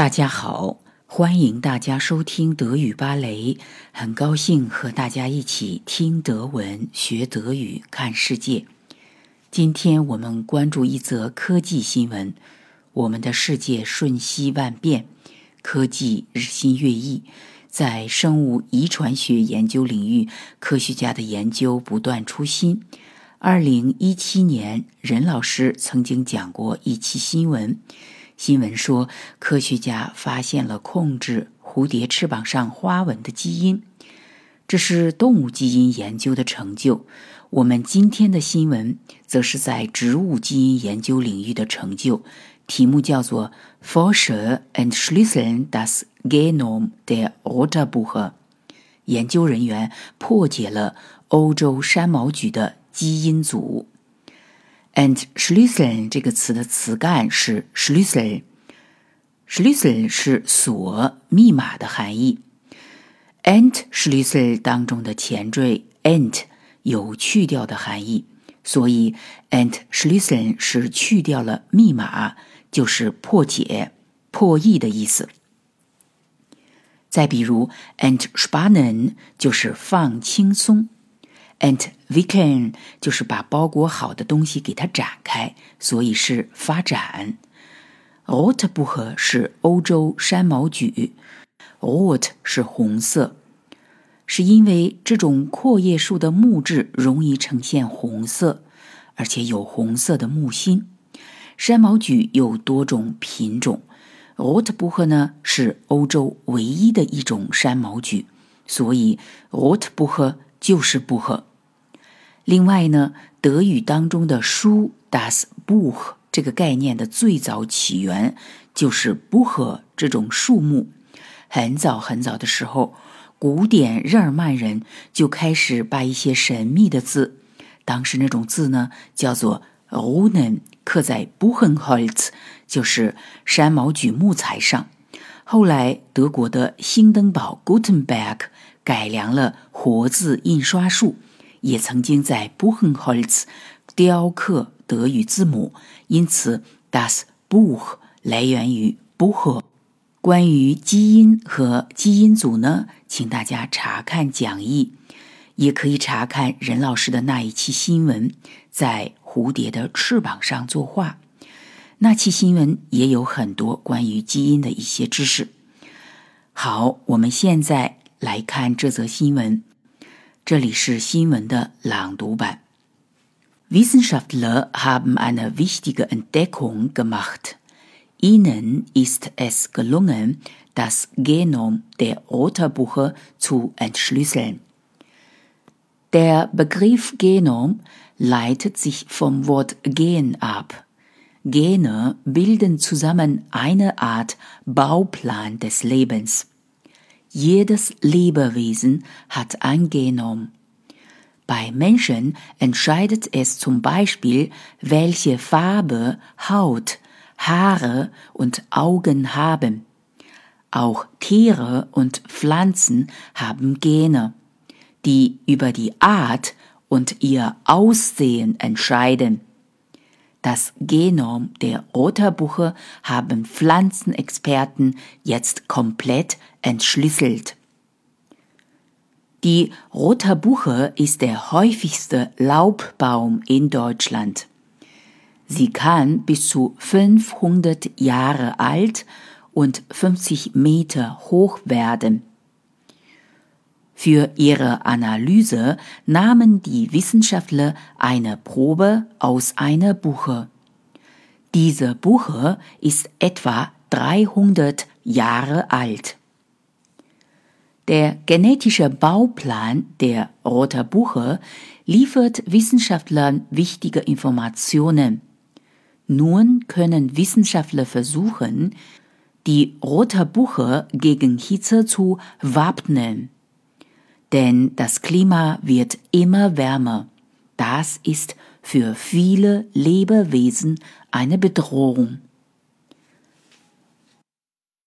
大家好，欢迎大家收听德语芭蕾。很高兴和大家一起听德文、学德语、看世界。今天我们关注一则科技新闻。我们的世界瞬息万变，科技日新月异，在生物遗传学研究领域，科学家的研究不断出新。二零一七年，任老师曾经讲过一期新闻。新闻说，科学家发现了控制蝴蝶翅膀上花纹的基因，这是动物基因研究的成就。我们今天的新闻则是在植物基因研究领域的成就，题目叫做 “Forscher entschlüsseln das Genom der Roterbuche”。研究人员破解了欧洲山毛榉的基因组。And schlüsseln 这个词的词干是 schlüssel，schlüssel 是锁、密码的含义。and schlüssel 当中的前缀 And 有去掉的含义，所以 and schlüsseln 是去掉了密码，就是破解、破译的意思。再比如 entspannen 就是放轻松。And we can 就是把包裹好的东西给它展开，所以是发展。Rot 不合是欧洲山毛榉，Rot 是红色，是因为这种阔叶树的木质容易呈现红色，而且有红色的木心。山毛榉有多种品种，Rot 不合呢是欧洲唯一的一种山毛榉，所以 Rot 不合就是不合。另外呢，德语当中的书 das Buch 这个概念的最早起源就是 Buch 这种树木。很早很早的时候，古典日耳曼人就开始把一些神秘的字，当时那种字呢叫做 Runen，刻在 Buchenholz，就是山毛榉木材上。后来德国的兴登堡 Gutenberg 改良了活字印刷术。也曾经在 buchholz 雕刻德语字母，因此 das Buch 来源于 Buch。关于基因和基因组呢，请大家查看讲义，也可以查看任老师的那一期新闻，在蝴蝶的翅膀上作画。那期新闻也有很多关于基因的一些知识。好，我们现在来看这则新闻。这里是新闻的朗读版。Wissenschaftler haben eine wichtige Entdeckung gemacht. Ihnen ist es gelungen, das Genom der Roterbuche zu entschlüsseln. Der Begriff Genom leitet sich vom Wort Gen ab. Gene bilden zusammen eine Art Bauplan des Lebens. Jedes Lebewesen hat ein Genom. Bei Menschen entscheidet es zum Beispiel, welche Farbe Haut, Haare und Augen haben. Auch Tiere und Pflanzen haben Gene, die über die Art und ihr Aussehen entscheiden. Das Genom der Roterbuche haben Pflanzenexperten jetzt komplett entschlüsselt. Die Roterbuche ist der häufigste Laubbaum in Deutschland. Sie kann bis zu 500 Jahre alt und 50 Meter hoch werden. Für ihre Analyse nahmen die Wissenschaftler eine Probe aus einer Buche. Diese Buche ist etwa 300 Jahre alt. Der genetische Bauplan der Roter Buche liefert Wissenschaftlern wichtige Informationen. Nun können Wissenschaftler versuchen, die Roter Buche gegen Hitze zu wappnen denn das Klima wird immer wärmer. Das ist für viele Lebewesen eine Bedrohung.